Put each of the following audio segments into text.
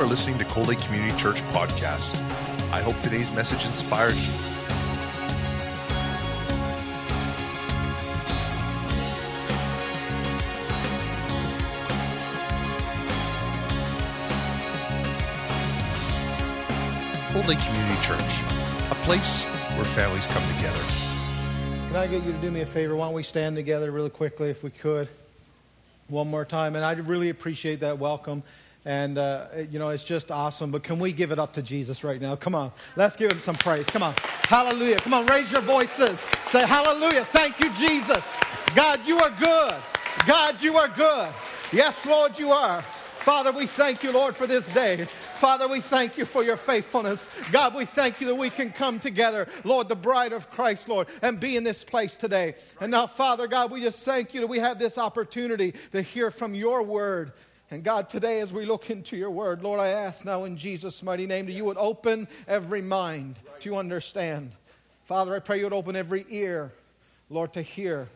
are listening to Cold Lake Community Church podcast. I hope today's message inspired you. Cold Lake Community Church, a place where families come together. Can I get you to do me a favor? Why don't we stand together really quickly if we could? One more time. And I really appreciate that welcome. And, uh, you know, it's just awesome. But can we give it up to Jesus right now? Come on. Let's give him some praise. Come on. Hallelujah. Come on. Raise your voices. Say, Hallelujah. Thank you, Jesus. God, you are good. God, you are good. Yes, Lord, you are. Father, we thank you, Lord, for this day. Father, we thank you for your faithfulness. God, we thank you that we can come together, Lord, the bride of Christ, Lord, and be in this place today. And now, Father God, we just thank you that we have this opportunity to hear from your word. And God, today as we look into your word, Lord, I ask now in Jesus' mighty name that you would open every mind to understand. Father, I pray you would open every ear, Lord, to hear.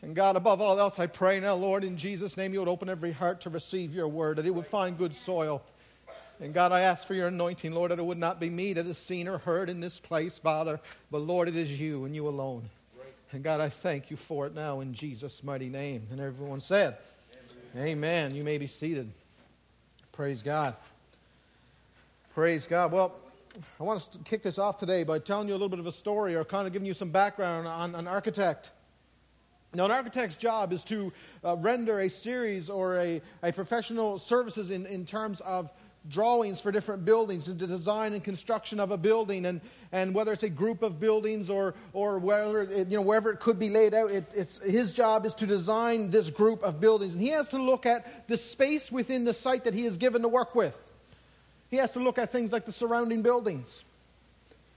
And God, above all else, I pray now, Lord, in Jesus' name, you would open every heart to receive your word, that it would find good soil. And God, I ask for your anointing, Lord, that it would not be me that is seen or heard in this place, Father, but Lord, it is you and you alone. And God, I thank you for it now in Jesus' mighty name. And everyone said, Amen. You may be seated. Praise God. Praise God. Well, I want to kick this off today by telling you a little bit of a story or kind of giving you some background on an architect. Now, an architect's job is to uh, render a series or a, a professional services in, in terms of drawings for different buildings and the design and construction of a building and, and whether it's a group of buildings or, or whether it, you know, wherever it could be laid out it, it's, his job is to design this group of buildings. And he has to look at the space within the site that he is given to work with. He has to look at things like the surrounding buildings.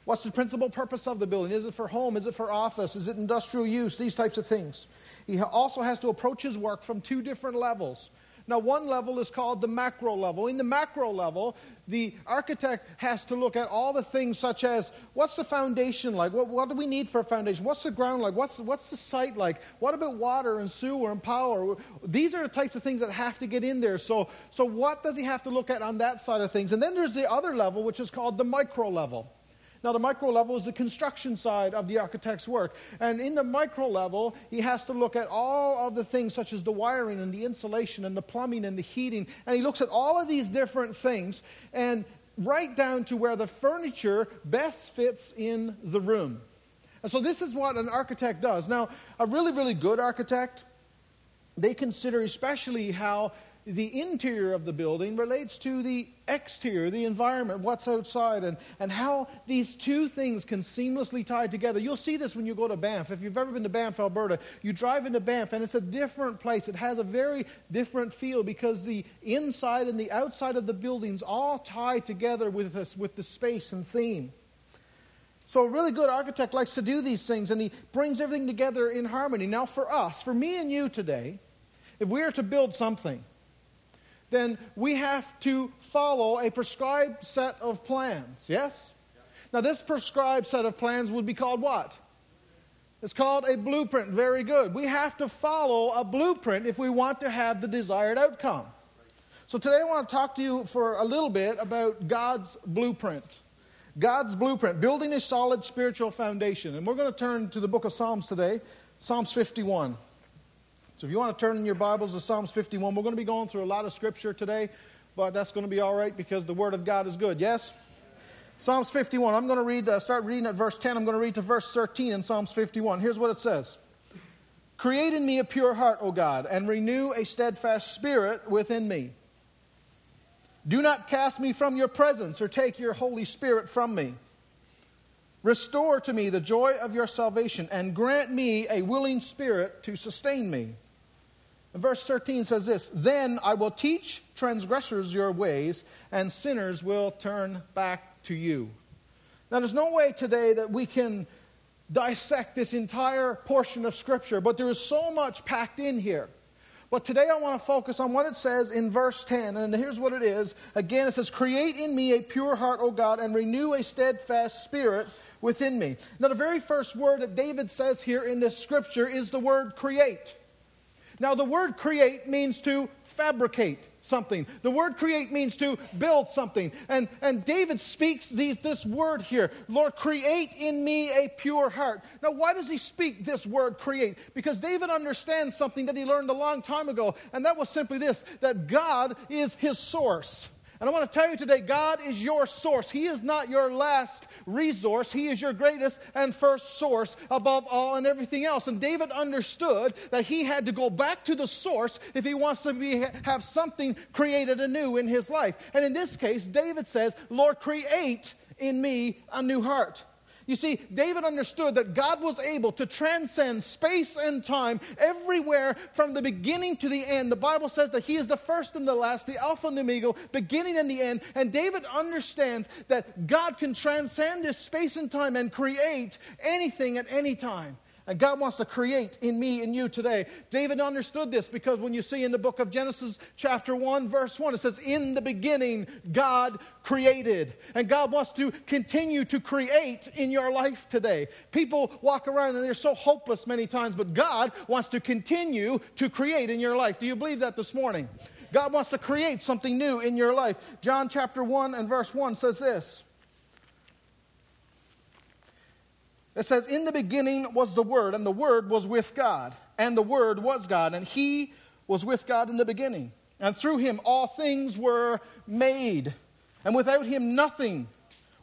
What's the principal purpose of the building? Is it for home? Is it for office? Is it industrial use? These types of things. He also has to approach his work from two different levels now, one level is called the macro level. In the macro level, the architect has to look at all the things such as what's the foundation like? What, what do we need for a foundation? What's the ground like? What's, what's the site like? What about water and sewer and power? These are the types of things that have to get in there. So, so what does he have to look at on that side of things? And then there's the other level, which is called the micro level. Now, the micro level is the construction side of the architect's work. And in the micro level, he has to look at all of the things such as the wiring and the insulation and the plumbing and the heating. And he looks at all of these different things and right down to where the furniture best fits in the room. And so, this is what an architect does. Now, a really, really good architect, they consider especially how the interior of the building relates to the exterior, the environment, what's outside, and, and how these two things can seamlessly tie together. You'll see this when you go to Banff. If you've ever been to Banff, Alberta, you drive into Banff, and it's a different place. It has a very different feel because the inside and the outside of the buildings all tie together with, this, with the space and theme. So, a really good architect likes to do these things, and he brings everything together in harmony. Now, for us, for me and you today, if we are to build something, then we have to follow a prescribed set of plans. Yes? Now, this prescribed set of plans would be called what? It's called a blueprint. Very good. We have to follow a blueprint if we want to have the desired outcome. So, today I want to talk to you for a little bit about God's blueprint. God's blueprint, building a solid spiritual foundation. And we're going to turn to the book of Psalms today, Psalms 51. So if you want to turn in your Bibles to Psalms 51, we're going to be going through a lot of scripture today, but that's going to be all right because the Word of God is good. Yes? Psalms 51. I'm going to read, uh, start reading at verse 10. I'm going to read to verse 13 in Psalms 51. Here's what it says Create in me a pure heart, O God, and renew a steadfast spirit within me. Do not cast me from your presence or take your Holy Spirit from me. Restore to me the joy of your salvation and grant me a willing spirit to sustain me. Verse 13 says this Then I will teach transgressors your ways, and sinners will turn back to you. Now, there's no way today that we can dissect this entire portion of Scripture, but there is so much packed in here. But today I want to focus on what it says in verse 10. And here's what it is. Again, it says, Create in me a pure heart, O God, and renew a steadfast spirit within me. Now, the very first word that David says here in this scripture is the word create. Now, the word create means to fabricate something. The word create means to build something. And, and David speaks these, this word here Lord, create in me a pure heart. Now, why does he speak this word create? Because David understands something that he learned a long time ago, and that was simply this that God is his source. And I want to tell you today God is your source. He is not your last resource. He is your greatest and first source above all and everything else. And David understood that he had to go back to the source if he wants to be, have something created anew in his life. And in this case, David says, Lord, create in me a new heart. You see, David understood that God was able to transcend space and time everywhere from the beginning to the end. The Bible says that He is the first and the last, the Alpha and the Omega, beginning and the end. And David understands that God can transcend this space and time and create anything at any time. And God wants to create in me and you today. David understood this because when you see in the book of Genesis, chapter 1, verse 1, it says, In the beginning, God created. And God wants to continue to create in your life today. People walk around and they're so hopeless many times, but God wants to continue to create in your life. Do you believe that this morning? God wants to create something new in your life. John chapter 1 and verse 1 says this. It says, In the beginning was the Word, and the Word was with God, and the Word was God, and He was with God in the beginning. And through Him all things were made, and without Him nothing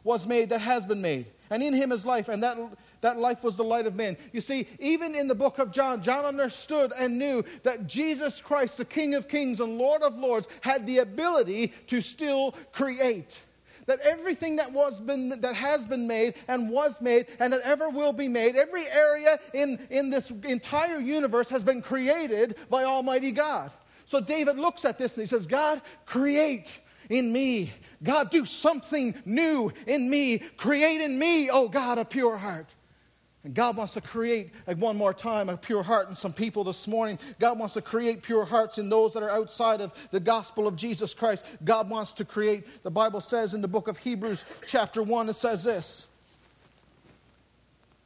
was made that has been made. And in Him is life, and that, that life was the light of men. You see, even in the book of John, John understood and knew that Jesus Christ, the King of kings and Lord of lords, had the ability to still create that everything that was been that has been made and was made and that ever will be made every area in, in this entire universe has been created by almighty god. So david looks at this and he says god create in me. God do something new in me. Create in me oh god a pure heart and God wants to create, like one more time, a pure heart in some people this morning. God wants to create pure hearts in those that are outside of the gospel of Jesus Christ. God wants to create, the Bible says in the book of Hebrews, chapter 1, it says this.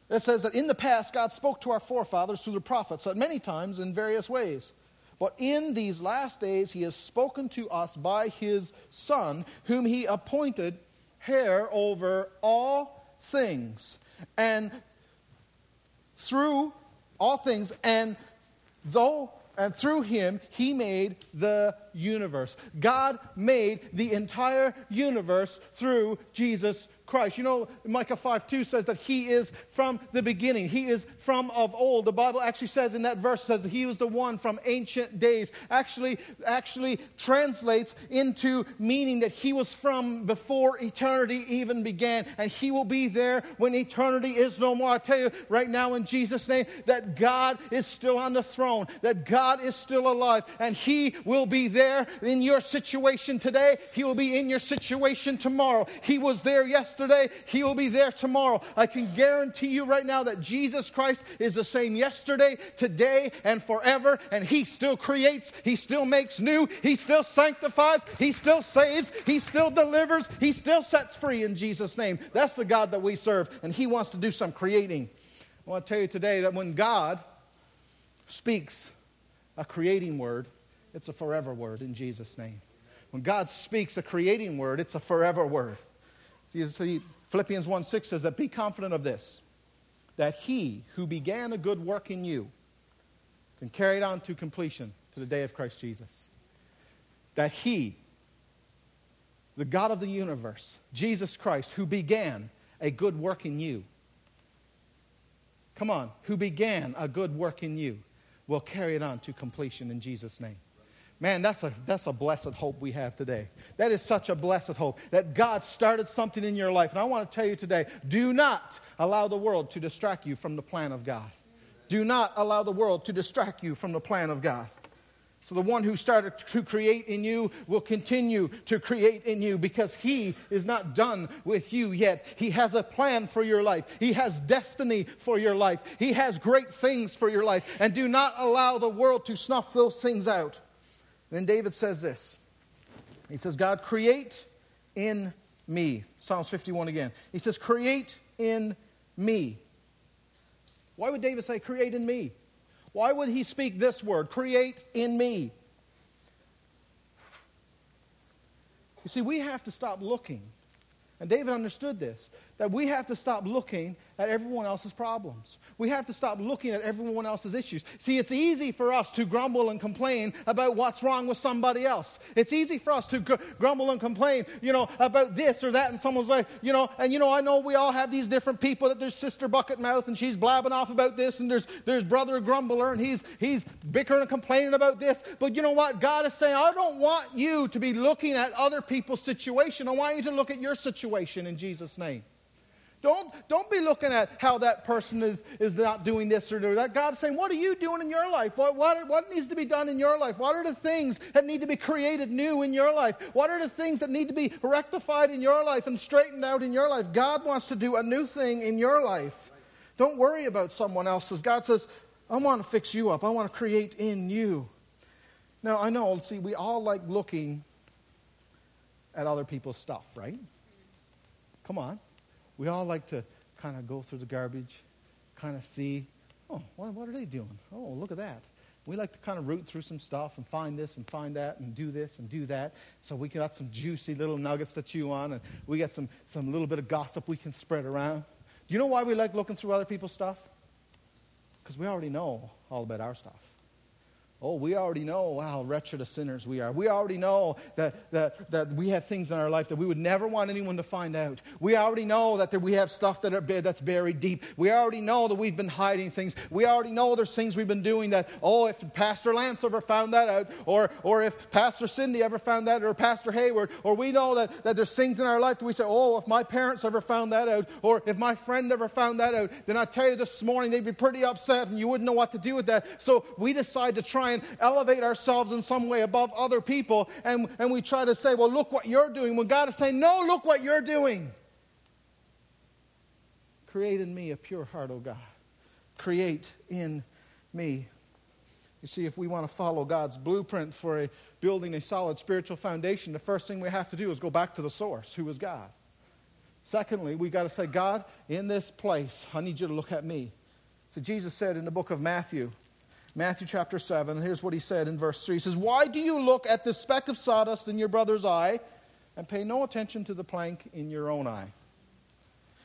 It says that in the past, God spoke to our forefathers through the prophets at many times in various ways. But in these last days, He has spoken to us by His Son, whom He appointed heir over all things. And through all things, and though and through him he made the universe. God made the entire universe through Jesus Christ. You know, Micah 5 2 says that He is from the beginning, He is from of old. The Bible actually says in that verse says He was the one from ancient days. Actually, actually translates into meaning that He was from before eternity even began, and He will be there when eternity is no more. I tell you right now in Jesus' name that God is still on the throne, that God is still alive, and He will be there in your situation today. He will be in your situation tomorrow. He was there yesterday, He will be there tomorrow. I can guarantee you right now that Jesus Christ is the same yesterday, today, and forever, and He still creates, He still makes new, He still sanctifies, He still saves, He still delivers, He still sets free in Jesus' name. That's the God that we serve, and He wants to do some creating. I want to tell you today that when God speaks a creating word, it's a forever word in Jesus' name. When God speaks a creating word, it's a forever word. You See, Philippians 1 6 says that be confident of this, that he who began a good work in you can carry it on to completion to the day of Christ Jesus. That he, the God of the universe, Jesus Christ, who began a good work in you, come on, who began a good work in you, will carry it on to completion in Jesus' name. Man, that's a, that's a blessed hope we have today. That is such a blessed hope that God started something in your life. And I want to tell you today do not allow the world to distract you from the plan of God. Do not allow the world to distract you from the plan of God. So, the one who started to create in you will continue to create in you because he is not done with you yet. He has a plan for your life, he has destiny for your life, he has great things for your life. And do not allow the world to snuff those things out. Then David says this He says, God, create in me. Psalms 51 again. He says, Create in me. Why would David say, Create in me? Why would he speak this word, create in me? You see, we have to stop looking. And David understood this that we have to stop looking at everyone else's problems. We have to stop looking at everyone else's issues. See, it's easy for us to grumble and complain about what's wrong with somebody else. It's easy for us to gr- grumble and complain, you know, about this or that in someone's life, you know. And, you know, I know we all have these different people that there's Sister Bucket Mouth and she's blabbing off about this, and there's, there's Brother Grumbler and he's, he's bickering and complaining about this. But you know what? God is saying, I don't want you to be looking at other people's situation. I want you to look at your situation in Jesus' name. Don't, don't be looking at how that person is, is not doing this or doing that. God's saying, What are you doing in your life? What, what, what needs to be done in your life? What are the things that need to be created new in your life? What are the things that need to be rectified in your life and straightened out in your life? God wants to do a new thing in your life. Don't worry about someone else's. God says, I want to fix you up, I want to create in you. Now, I know, see, we all like looking at other people's stuff, right? Come on. We all like to kind of go through the garbage, kind of see, oh, what, what are they doing? Oh, look at that. We like to kind of root through some stuff and find this and find that and do this and do that. So we got some juicy little nuggets to chew on, and we got some, some little bit of gossip we can spread around. Do you know why we like looking through other people's stuff? Because we already know all about our stuff. Oh, we already know how wretched of sinners we are. We already know that, that, that we have things in our life that we would never want anyone to find out. We already know that there, we have stuff that are, that's buried deep. We already know that we've been hiding things. We already know there's things we've been doing that, oh, if Pastor Lance ever found that out, or, or if Pastor Cindy ever found that, or Pastor Hayward, or we know that, that there's things in our life that we say, oh, if my parents ever found that out, or if my friend ever found that out, then I tell you this morning they'd be pretty upset and you wouldn't know what to do with that. So we decide to try and elevate ourselves in some way above other people, and, and we try to say, well, look what you're doing, when God is saying, no, look what you're doing. Create in me a pure heart, O oh God. Create in me. You see, if we want to follow God's blueprint for a, building a solid spiritual foundation, the first thing we have to do is go back to the source, who is God. Secondly, we got to say, God, in this place, I need you to look at me. So Jesus said in the book of Matthew, Matthew chapter 7, here's what he said in verse 3. He says, Why do you look at the speck of sawdust in your brother's eye and pay no attention to the plank in your own eye?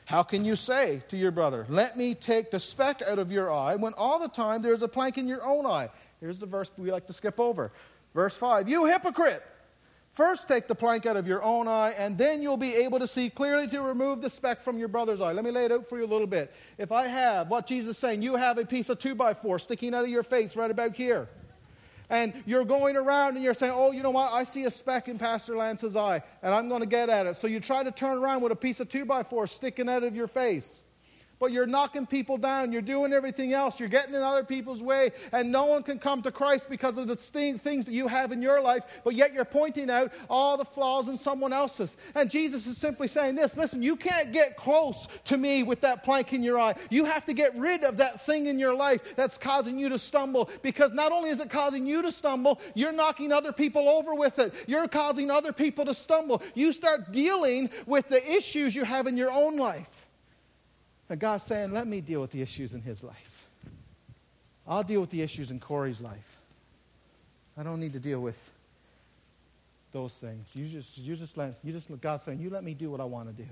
How can you say to your brother, Let me take the speck out of your eye, when all the time there is a plank in your own eye? Here's the verse we like to skip over. Verse 5 You hypocrite! First, take the plank out of your own eye, and then you'll be able to see clearly to remove the speck from your brother's eye. Let me lay it out for you a little bit. If I have what Jesus is saying, you have a piece of two by four sticking out of your face right about here. And you're going around and you're saying, Oh, you know what? I see a speck in Pastor Lance's eye, and I'm going to get at it. So you try to turn around with a piece of two by four sticking out of your face but you're knocking people down. You're doing everything else. You're getting in other people's way, and no one can come to Christ because of the things that you have in your life, but yet you're pointing out all the flaws in someone else's. And Jesus is simply saying this listen, you can't get close to me with that plank in your eye. You have to get rid of that thing in your life that's causing you to stumble because not only is it causing you to stumble, you're knocking other people over with it. You're causing other people to stumble. You start dealing with the issues you have in your own life. And God's saying, let me deal with the issues in his life. I'll deal with the issues in Corey's life. I don't need to deal with those things. You just, you just let, you just, God's saying, you let me do what I want to do.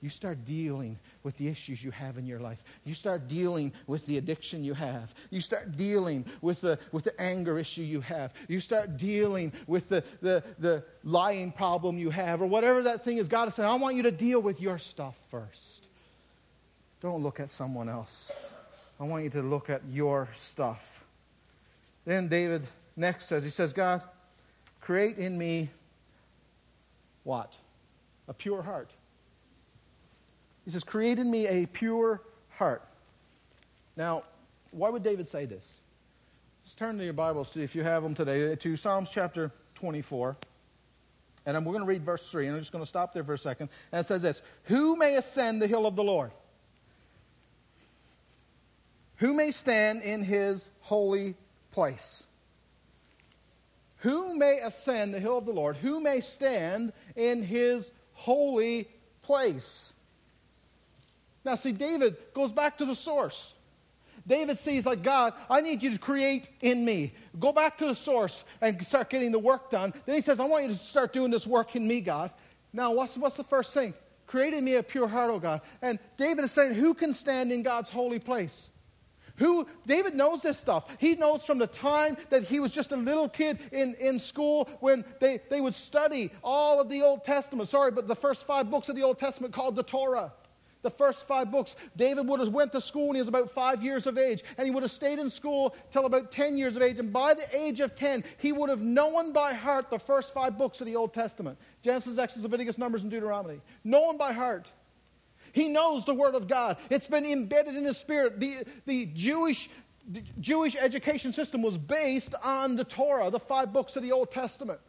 You start dealing with the issues you have in your life. You start dealing with the addiction you have. You start dealing with the, with the anger issue you have. You start dealing with the, the, the lying problem you have, or whatever that thing is. God is saying, I want you to deal with your stuff first. Don't look at someone else. I want you to look at your stuff. Then David next says, He says, God, create in me what? A pure heart. He says, Create in me a pure heart. Now, why would David say this? Let's turn to your Bibles, if you have them today, to Psalms chapter 24. And we're going to read verse 3, and I'm just going to stop there for a second. And it says this Who may ascend the hill of the Lord? Who may stand in his holy place? Who may ascend the hill of the Lord? Who may stand in his holy place? Now, see, David goes back to the source. David sees, like, God, I need you to create in me. Go back to the source and start getting the work done. Then he says, I want you to start doing this work in me, God. Now, what's, what's the first thing? Create in me a pure heart, O God. And David is saying, Who can stand in God's holy place? Who, David knows this stuff. He knows from the time that he was just a little kid in, in school when they, they would study all of the Old Testament. Sorry, but the first five books of the Old Testament called the Torah the first five books. David would have went to school when he was about five years of age, and he would have stayed in school till about 10 years of age. And by the age of 10, he would have known by heart the first five books of the Old Testament Genesis, Exodus, Leviticus, Numbers, and Deuteronomy. Known by heart. He knows the Word of God. It's been embedded in his spirit. The, the Jewish the Jewish education system was based on the Torah, the five books of the Old Testament.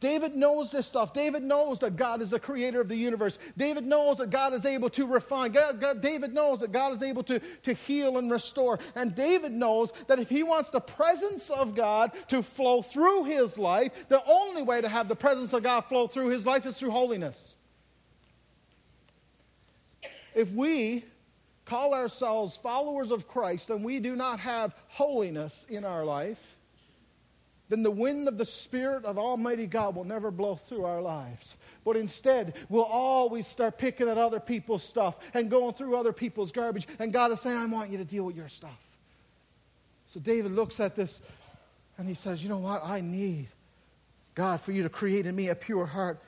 David knows this stuff. David knows that God is the creator of the universe. David knows that God is able to refine. God, God, David knows that God is able to, to heal and restore. And David knows that if he wants the presence of God to flow through his life, the only way to have the presence of God flow through his life is through holiness. If we call ourselves followers of Christ and we do not have holiness in our life, then the wind of the Spirit of Almighty God will never blow through our lives. But instead, we'll always start picking at other people's stuff and going through other people's garbage. And God is saying, I want you to deal with your stuff. So David looks at this and he says, You know what? I need God for you to create in me a pure heart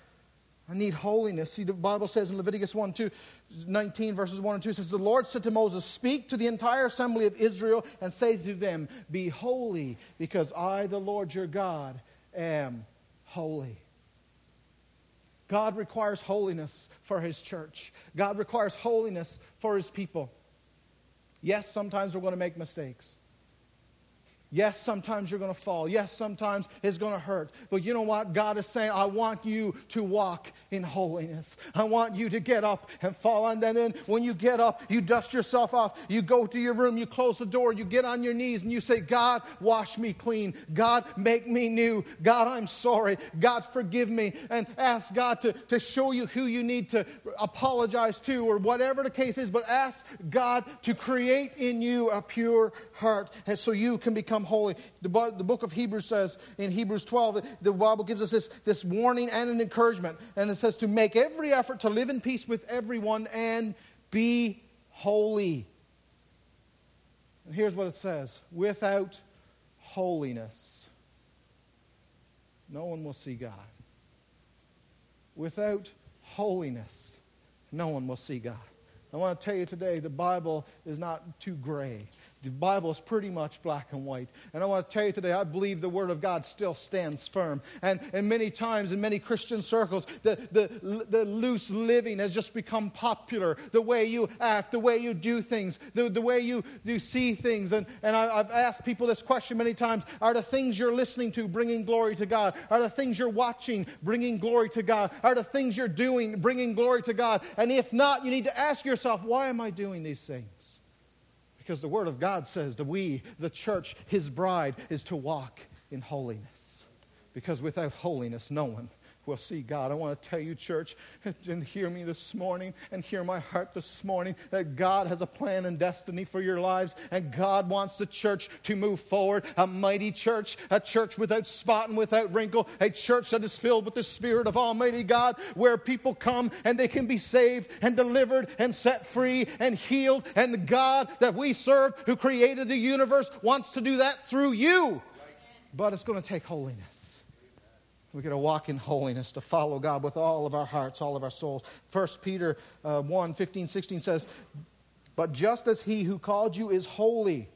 I need holiness. See, the Bible says in Leviticus 1 2, 19, verses 1 and 2, says, The Lord said to Moses, Speak to the entire assembly of Israel and say to them, Be holy, because I, the Lord your God, am holy. God requires holiness for his church, God requires holiness for his people. Yes, sometimes we're going to make mistakes. Yes, sometimes you're going to fall. Yes, sometimes it's going to hurt. But you know what? God is saying, I want you to walk in holiness. I want you to get up and fall. And then when you get up, you dust yourself off. You go to your room, you close the door, you get on your knees, and you say, God, wash me clean. God, make me new. God, I'm sorry. God, forgive me. And ask God to, to show you who you need to apologize to or whatever the case is. But ask God to create in you a pure heart so you can become become holy. The, the book of Hebrews says in Hebrews 12, the Bible gives us this, this warning and an encouragement. And it says to make every effort to live in peace with everyone and be holy. And here's what it says without holiness, no one will see God. Without holiness, no one will see God. I want to tell you today the Bible is not too gray. The Bible is pretty much black and white. And I want to tell you today, I believe the Word of God still stands firm. And, and many times in many Christian circles, the, the, the loose living has just become popular. The way you act, the way you do things, the, the way you, you see things. And, and I, I've asked people this question many times Are the things you're listening to bringing glory to God? Are the things you're watching bringing glory to God? Are the things you're doing bringing glory to God? And if not, you need to ask yourself, Why am I doing these things? Because the Word of God says that we, the church, His bride, is to walk in holiness. Because without holiness, no one will see God. I want to tell you, church, and hear me this morning and hear my heart this morning that God has a plan and destiny for your lives, and God wants the church to move forward. A mighty church, a church without spot and without wrinkle, a church that is filled with the Spirit of Almighty God, where people come and they can be saved and delivered and set free and healed. And the God that we serve, who created the universe, wants to do that through you. But it's going to take holiness. We're going to walk in holiness, to follow God with all of our hearts, all of our souls. 1 Peter uh, 1 15, 16 says, But just as he who called you is holy,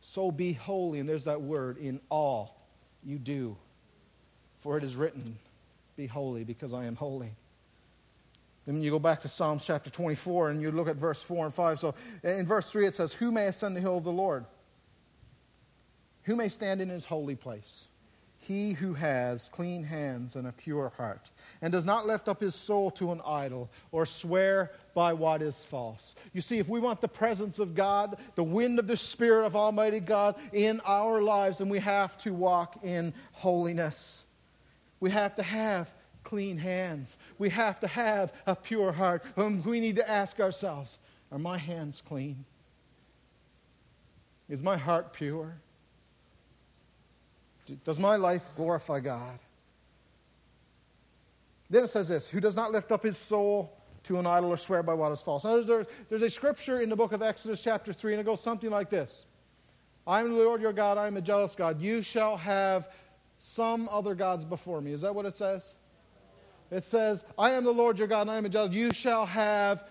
so be holy. And there's that word, in all you do. For it is written, Be holy, because I am holy. Then you go back to Psalms chapter 24 and you look at verse 4 and 5. So in verse 3 it says, Who may ascend the hill of the Lord? Who may stand in his holy place? He who has clean hands and a pure heart, and does not lift up his soul to an idol or swear by what is false. You see, if we want the presence of God, the wind of the Spirit of Almighty God in our lives, then we have to walk in holiness. We have to have clean hands. We have to have a pure heart. And we need to ask ourselves are my hands clean? Is my heart pure? Does my life glorify God? Then it says this Who does not lift up his soul to an idol or swear by what is false. Now, there's, there's a scripture in the book of Exodus, chapter 3, and it goes something like this I am the Lord your God, I am a jealous God. You shall have some other gods before me. Is that what it says? It says, I am the Lord your God, and I am a jealous. You shall have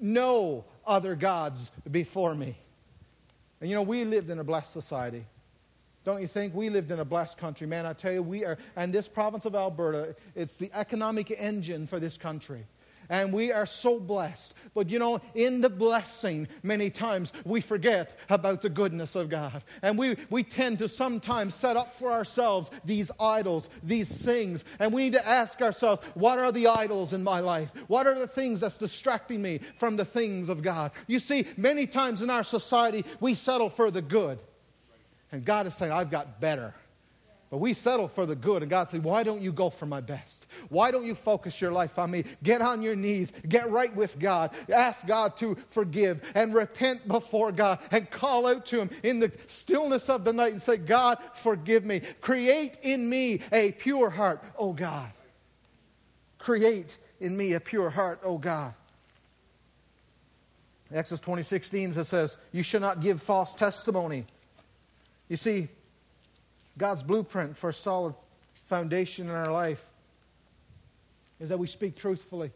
no other gods before me. And you know, we lived in a blessed society. Don't you think? We lived in a blessed country. Man, I tell you, we are, and this province of Alberta, it's the economic engine for this country and we are so blessed. But you know, in the blessing, many times we forget about the goodness of God. And we, we tend to sometimes set up for ourselves these idols, these things. And we need to ask ourselves, what are the idols in my life? What are the things that's distracting me from the things of God? You see, many times in our society, we settle for the good. And God is saying, I've got better. But we settle for the good. And God said, Why don't you go for my best? Why don't you focus your life on me? Get on your knees, get right with God, ask God to forgive, and repent before God, and call out to Him in the stillness of the night and say, God, forgive me. Create in me a pure heart, oh God. Create in me a pure heart, oh God. Exodus 20, 16 says, You shall not give false testimony. You see, God's blueprint for a solid foundation in our life is that we speak truthfully,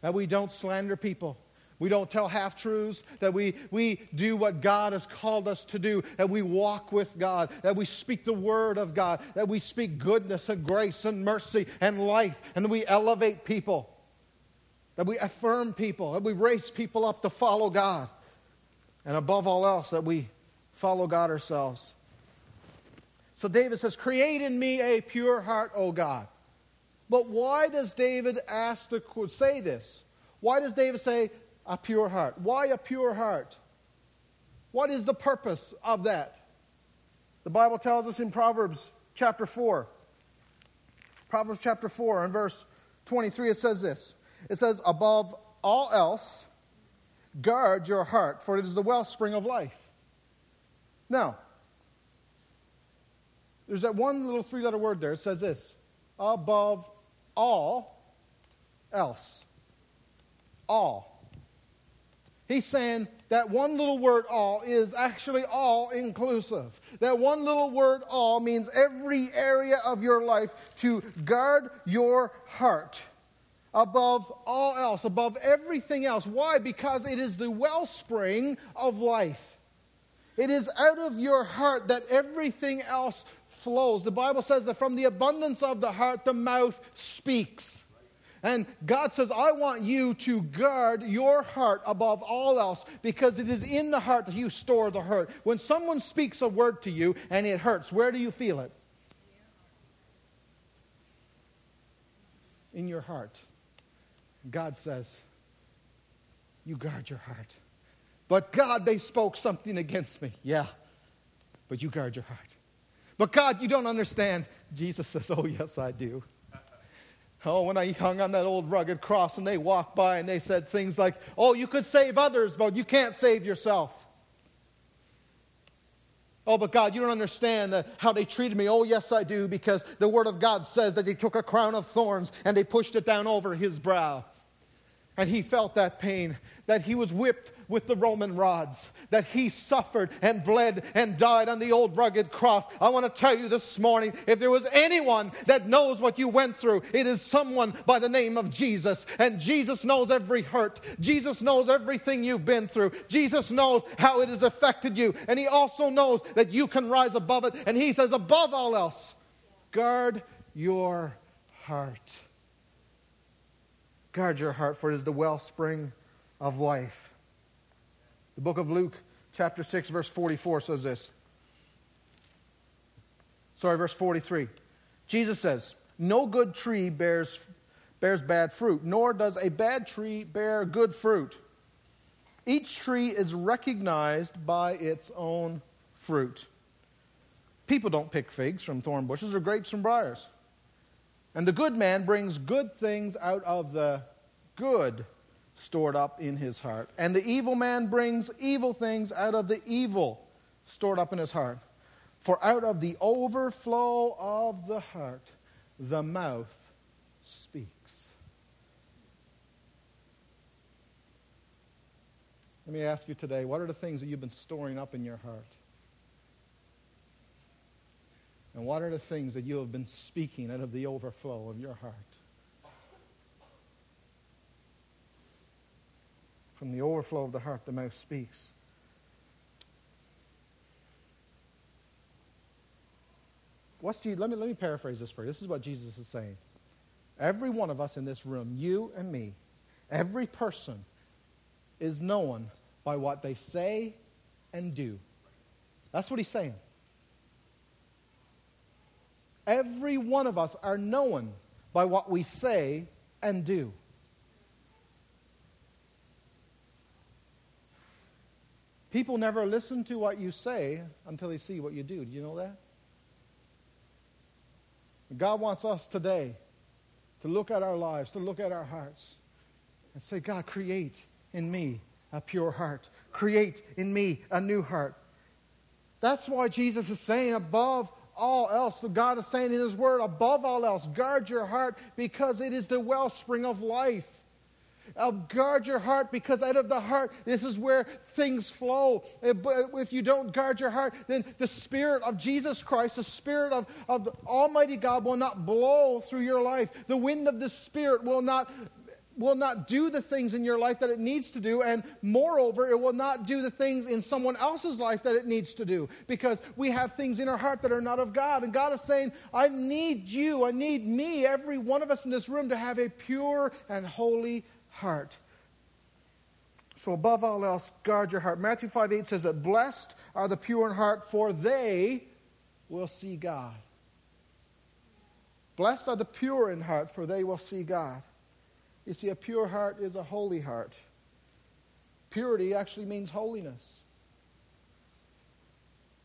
that we don't slander people. We don't tell half truths, that we, we do what God has called us to do, that we walk with God, that we speak the word of God, that we speak goodness and grace and mercy and life, and that we elevate people, that we affirm people, that we raise people up to follow God, and above all else, that we follow God ourselves. So David says, Create in me a pure heart, O God. But why does David ask to say this? Why does David say a pure heart? Why a pure heart? What is the purpose of that? The Bible tells us in Proverbs chapter 4. Proverbs chapter 4 and verse 23, it says this. It says, Above all else, guard your heart, for it is the wellspring of life. Now, there's that one little three letter word there. It says this above all else. All. He's saying that one little word all is actually all inclusive. That one little word all means every area of your life to guard your heart above all else, above everything else. Why? Because it is the wellspring of life. It is out of your heart that everything else flows. The Bible says that from the abundance of the heart, the mouth speaks. And God says, I want you to guard your heart above all else because it is in the heart that you store the hurt. When someone speaks a word to you and it hurts, where do you feel it? In your heart. God says, You guard your heart. But God, they spoke something against me. Yeah, but you guard your heart. But God, you don't understand. Jesus says, Oh, yes, I do. Oh, when I hung on that old rugged cross and they walked by and they said things like, Oh, you could save others, but you can't save yourself. Oh, but God, you don't understand uh, how they treated me. Oh, yes, I do, because the Word of God says that they took a crown of thorns and they pushed it down over his brow. And he felt that pain, that he was whipped with the Roman rods, that he suffered and bled and died on the old rugged cross. I want to tell you this morning if there was anyone that knows what you went through, it is someone by the name of Jesus. And Jesus knows every hurt, Jesus knows everything you've been through, Jesus knows how it has affected you, and he also knows that you can rise above it. And he says, above all else, guard your heart. Guard your heart, for it is the wellspring of life. The book of Luke, chapter 6, verse 44 says this. Sorry, verse 43. Jesus says, No good tree bears, bears bad fruit, nor does a bad tree bear good fruit. Each tree is recognized by its own fruit. People don't pick figs from thorn bushes or grapes from briars. And the good man brings good things out of the good stored up in his heart. And the evil man brings evil things out of the evil stored up in his heart. For out of the overflow of the heart, the mouth speaks. Let me ask you today what are the things that you've been storing up in your heart? And what are the things that you have been speaking out of the overflow of your heart? From the overflow of the heart, the mouth speaks. What's Jesus, let, me, let me paraphrase this for you. This is what Jesus is saying. Every one of us in this room, you and me, every person is known by what they say and do. That's what he's saying. Every one of us are known by what we say and do. People never listen to what you say until they see what you do. Do you know that? God wants us today to look at our lives, to look at our hearts, and say, God, create in me a pure heart. Create in me a new heart. That's why Jesus is saying, above all else, the God is saying in His Word, above all else, guard your heart because it is the wellspring of life. Uh, guard your heart because out of the heart, this is where things flow. Uh, if you don't guard your heart, then the Spirit of Jesus Christ, the Spirit of, of Almighty God, will not blow through your life. The wind of the Spirit will not will not do the things in your life that it needs to do, and moreover, it will not do the things in someone else's life that it needs to do because we have things in our heart that are not of God. And God is saying, I need you, I need me, every one of us in this room, to have a pure and holy heart. So, above all else, guard your heart. Matthew 5 8 says that blessed are the pure in heart, for they will see God. Blessed are the pure in heart, for they will see God. You see, a pure heart is a holy heart. Purity actually means holiness.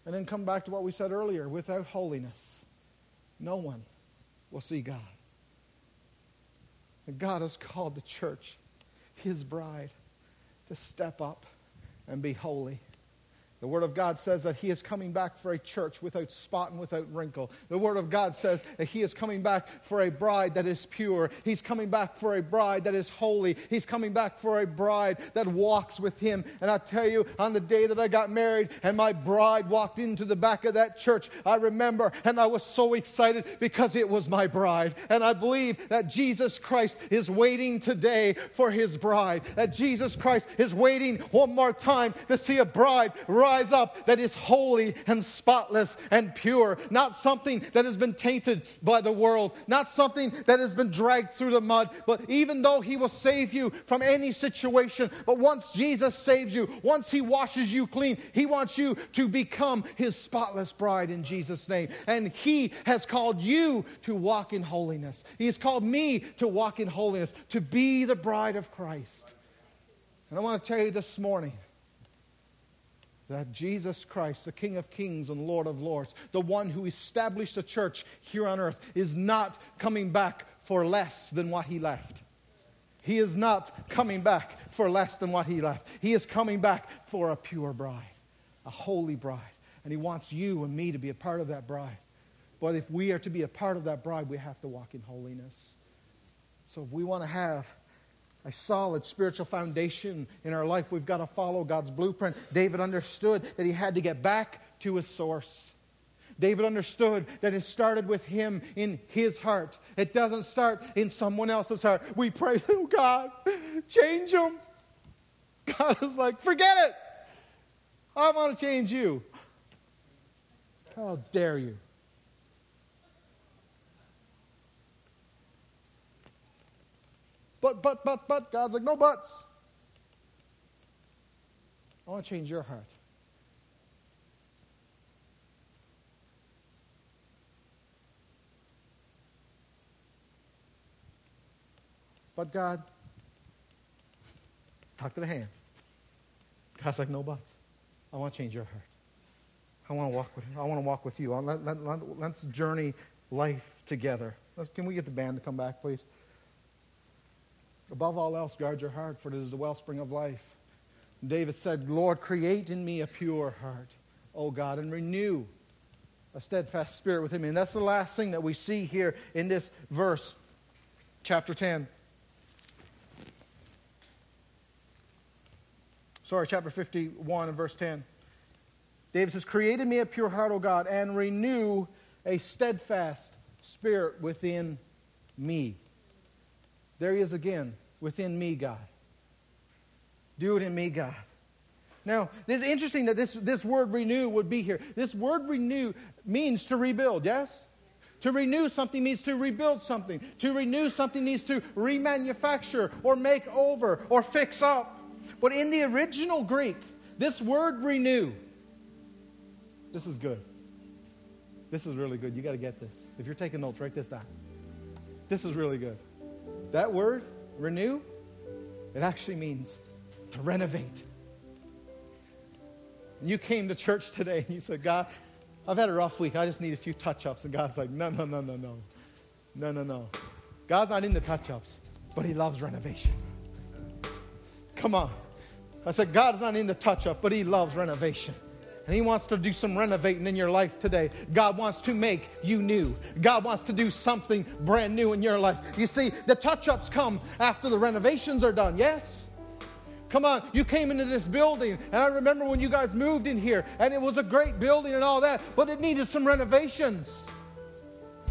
And then come back to what we said earlier without holiness, no one will see God. And God has called the church, his bride, to step up and be holy. The Word of God says that He is coming back for a church without spot and without wrinkle. The Word of God says that He is coming back for a bride that is pure. He's coming back for a bride that is holy. He's coming back for a bride that walks with Him. And I tell you, on the day that I got married and my bride walked into the back of that church, I remember and I was so excited because it was my bride. And I believe that Jesus Christ is waiting today for His bride. That Jesus Christ is waiting one more time to see a bride rise up that is holy and spotless and pure, not something that has been tainted by the world, not something that has been dragged through the mud, but even though He will save you from any situation, but once Jesus saves you, once He washes you clean, He wants you to become His spotless bride in Jesus' name. And He has called you to walk in holiness. He has called me to walk in holiness, to be the bride of Christ. And I want to tell you this morning that Jesus Christ, the King of Kings and Lord of Lords, the one who established the church here on earth, is not coming back for less than what he left. He is not coming back for less than what he left. He is coming back for a pure bride, a holy bride. And he wants you and me to be a part of that bride. But if we are to be a part of that bride, we have to walk in holiness. So if we want to have a solid spiritual foundation in our life. We've got to follow God's blueprint. David understood that he had to get back to his source. David understood that it started with him in his heart. It doesn't start in someone else's heart. We pray, oh God, change him. God is like, forget it. I want to change you. How dare you? But, but, but, but. God's like, no buts. I want to change your heart. But God, talk to the hand. God's like, no buts. I want to change your heart. I want to walk with. I want to walk with you. Let, let, let, let's journey life together. Let's, can we get the band to come back, please? Above all else, guard your heart, for it is the wellspring of life. David said, Lord, create in me a pure heart. O God, and renew a steadfast spirit within me. And that's the last thing that we see here in this verse, chapter 10. Sorry, chapter 51 and verse 10. David says, Created me a pure heart, O God, and renew a steadfast spirit within me. There he is again, within me, God. Do it in me, God. Now, it's interesting that this, this word renew would be here. This word renew means to rebuild, yes? To renew something means to rebuild something. To renew something means to remanufacture or make over or fix up. But in the original Greek, this word renew, this is good. This is really good. You got to get this. If you're taking notes, write this down. This is really good. That word, renew, it actually means to renovate. And you came to church today and you said, God, I've had a rough week. I just need a few touch ups. And God's like, no, no, no, no, no. No, no, no. God's not in the touch ups, but He loves renovation. Come on. I said, God's not in the touch up, but He loves renovation. And He wants to do some renovating in your life today. God wants to make you new. God wants to do something brand new in your life. You see, the touch ups come after the renovations are done, yes? Come on, you came into this building, and I remember when you guys moved in here, and it was a great building and all that, but it needed some renovations.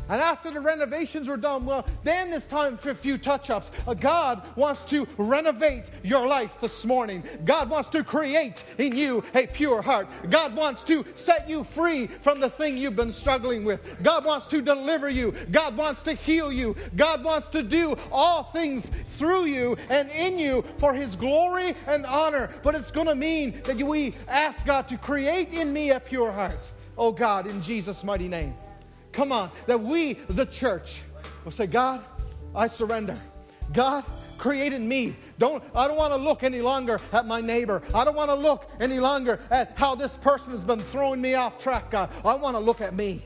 And after the renovations were done, well, then it's time for a few touch ups. Uh, God wants to renovate your life this morning. God wants to create in you a pure heart. God wants to set you free from the thing you've been struggling with. God wants to deliver you. God wants to heal you. God wants to do all things through you and in you for His glory and honor. But it's going to mean that we ask God to create in me a pure heart. Oh God, in Jesus' mighty name. Come on, that we, the church, will say, God, I surrender. God, created me. Don't, I don't want to look any longer at my neighbor. I don't want to look any longer at how this person has been throwing me off track, God. I want to look at me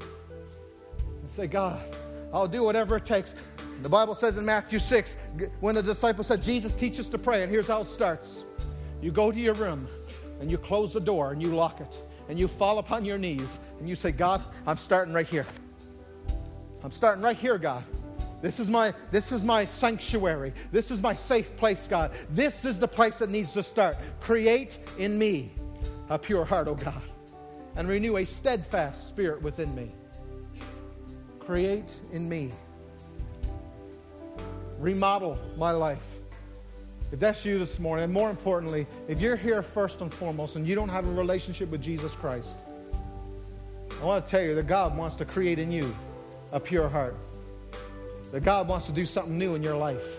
and say, God, I'll do whatever it takes. The Bible says in Matthew 6, when the disciples said, Jesus, teach us to pray, and here's how it starts. You go to your room and you close the door and you lock it and you fall upon your knees and you say, God, I'm starting right here. I'm starting right here, God. This is my this is my sanctuary. This is my safe place, God. This is the place that needs to start. Create in me a pure heart, oh God, and renew a steadfast spirit within me. Create in me. Remodel my life. If that's you this morning, and more importantly, if you're here first and foremost and you don't have a relationship with Jesus Christ, I want to tell you that God wants to create in you a pure heart. That God wants to do something new in your life.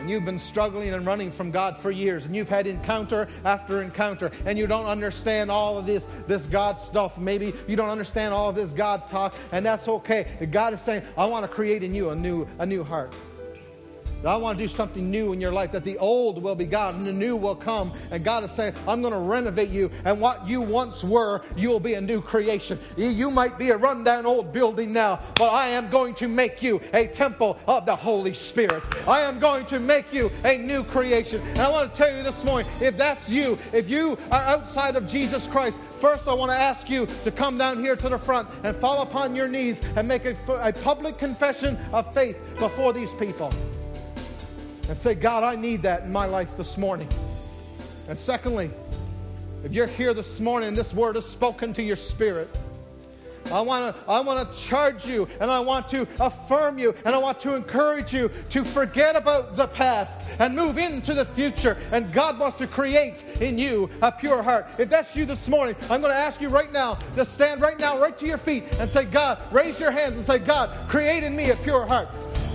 And you've been struggling and running from God for years, and you've had encounter after encounter, and you don't understand all of this, this God stuff. Maybe you don't understand all of this God talk, and that's okay. God is saying, I want to create in you a new, a new heart. I want to do something new in your life, that the old will be gone and the new will come. And God is saying, I'm going to renovate you. And what you once were, you will be a new creation. You might be a rundown old building now, but I am going to make you a temple of the Holy Spirit. I am going to make you a new creation. And I want to tell you this morning if that's you, if you are outside of Jesus Christ, first I want to ask you to come down here to the front and fall upon your knees and make a, a public confession of faith before these people and say, God, I need that in my life this morning. And secondly, if you're here this morning, this word is spoken to your spirit. I want to I want to charge you and I want to affirm you and I want to encourage you to forget about the past and move into the future and God wants to create in you a pure heart. If that's you this morning, I'm going to ask you right now to stand right now right to your feet and say, God, raise your hands and say, God, create in me a pure heart.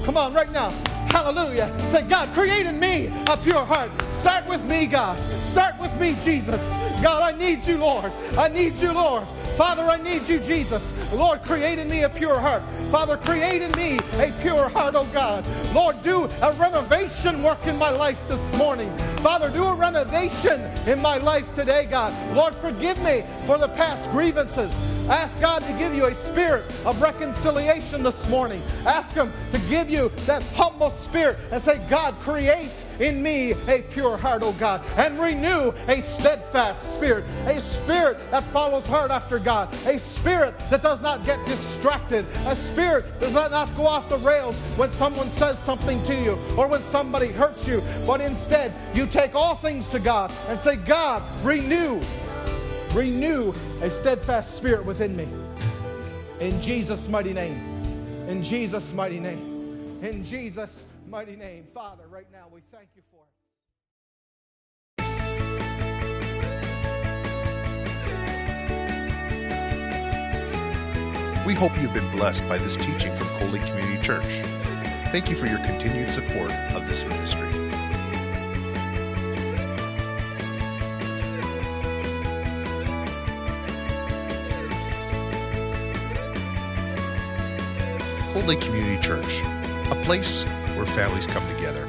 Come on, right now. Hallelujah. Say, God, create in me a pure heart. Start with me, God. Start with me, Jesus. God, I need you, Lord. I need you, Lord. Father, I need you, Jesus. Lord, create in me a pure heart. Father, create in me a pure heart, oh God. Lord, do a renovation work in my life this morning. Father, do a renovation in my life today, God. Lord, forgive me for the past grievances. Ask God to give you a spirit of reconciliation this morning. Ask Him to give you that humble spirit and say, God, create in me a pure heart, O God, and renew a steadfast spirit, a spirit that follows hard after God, a spirit that does not get distracted, a spirit that does not go off the rails when someone says something to you or when somebody hurts you, but instead you take all things to God and say, God, renew, renew a steadfast spirit within me. In Jesus' mighty name. In Jesus' mighty name. In Jesus' mighty name. Father, right now we thank you for it. We hope you've been blessed by this teaching from Coley Community Church. Thank you for your continued support of this ministry. Lake Community Church, a place where families come together.